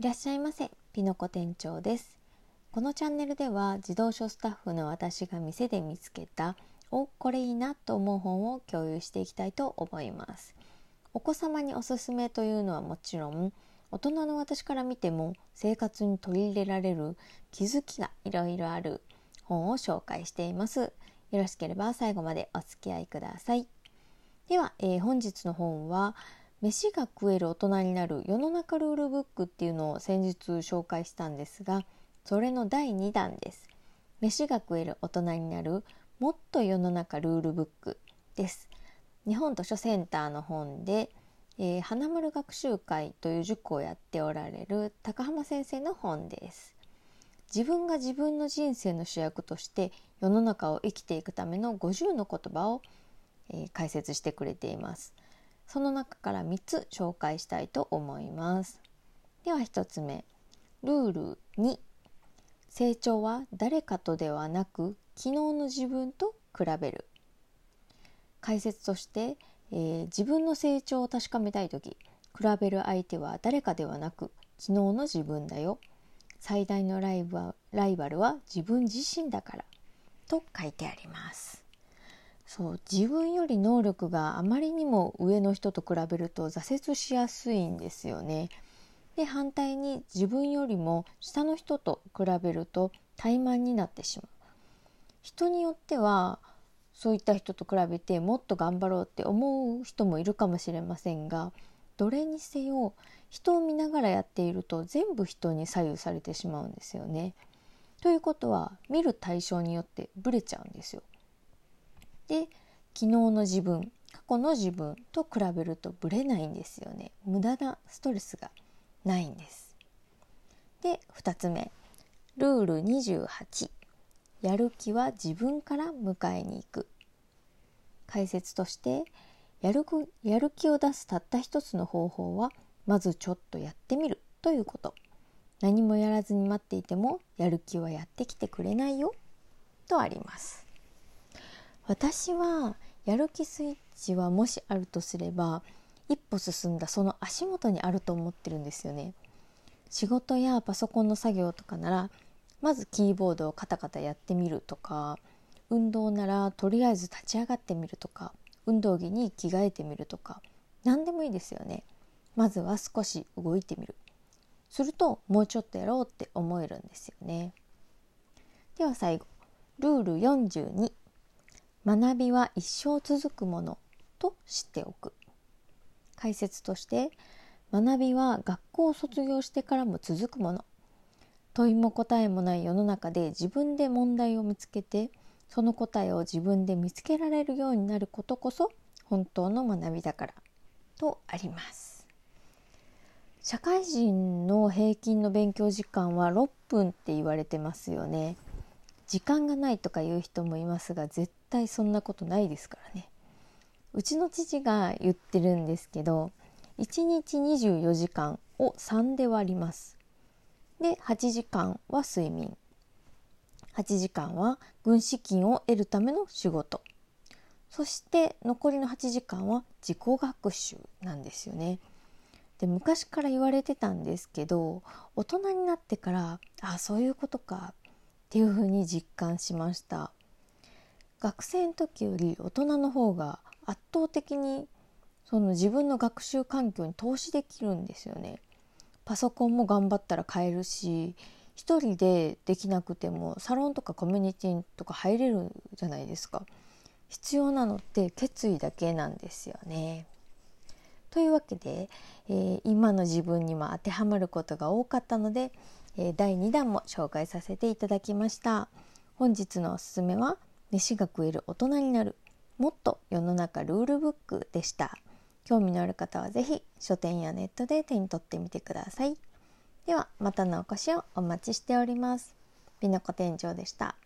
いらっしゃいませピノコ店長です。このチャンネルでは自動書スタッフの私が店で見つけたおこれいいなと思う本を共有していきたいと思います。お子様におすすめというのはもちろん大人の私から見ても生活に取り入れられる気づきがいろいろある本を紹介しています。よろしければ最後までお付き合いください。では、えー、本日の本は飯が食える大人になる世の中ルールブックっていうのを先日紹介したんですがそれの第2弾です。飯が食える大人になるもっと世の中ルールブックです。日本図書センターの本で、えー、花丸学習会という塾をやっておられる高浜先生の本です。自分が自分の人生の主役として世の中を生きていくための50の言葉を、えー、解説してくれています。その中から3つ紹介したいと思います。では1つ目。ルール2成長は誰かとではなく昨日の自分と比べる。解説として、えー、自分の成長を確かめたい時。比べる相手は誰かではなく昨日の自分だよ。最大のライバライバルは自分自身だから。と書いてあります。そう自分より能力があまりにも上の人と比べると挫折しやすいんですよね。で反対に自分よりも下の人と比べると怠慢になってしまう。人によってはそういった人と比べてもっと頑張ろうって思う人もいるかもしれませんがどれにせよ人を見ながらやっていると全部人に左右されてしまうんですよね。ということは見る対象によってブレちゃうんですよ。昨日の自分過去の自分と比べるとブレないんですよね。無駄なストレスがないんです。で2つ目。ルール28やる気は自分から迎えに行く。解説としてやるやる気を出すたった一つの方法はまずちょっとやってみるということ。何もやらずに待っていてもやる気はやってきてくれないよ。とあります。私はやる気スイッチはもしあるとすれば一歩進んだその足元にあると思ってるんですよね。仕事やパソコンの作業とかならまずキーボードをカタカタやってみるとか運動ならとりあえず立ち上がってみるとか運動着に着替えてみるとか何でもいいですよね。まずは少し動いてみる。するともうちょっとやろうって思えるんですよね。では最後。ルール42学びは一生続くものと知っておく。解説として学びは学校を卒業してからも続くもの。問いも答えもない世の中で自分で問題を見つけてその答えを自分で見つけられるようになることこそ本当の学びだからとあります。社会人の平均の勉強時間は6分って言われてますよね。時間がないとか言う人もいますが絶対そんなことないですからね。うちの父が言ってるんですけど1日24時間を3で割ります。で8時間は睡眠。8時間は軍資金を得るための仕事。そして残りの8時間は自己学習なんですよね。で昔から言われてたんですけど大人になってからあそういうことか。っていうふうに実感しました。学生の時より大人の方が圧倒的にその自分の学習環境に投資できるんですよね。パソコンも頑張ったら買えるし一人でできなくてもサロンとかコミュニティとか入れるじゃないですか。必要なのって決意だけなんですよね。というわけで、えー、今の自分にも当てはまることが多かったので、え、第2弾も紹介させていただきました。本日のおすすめは飯が食える大人になるもっと世の中ルールブックでした。興味のある方は是非書店やネットで手に取ってみてください。ではまたのお越しをお待ちしております。美の子店長でした。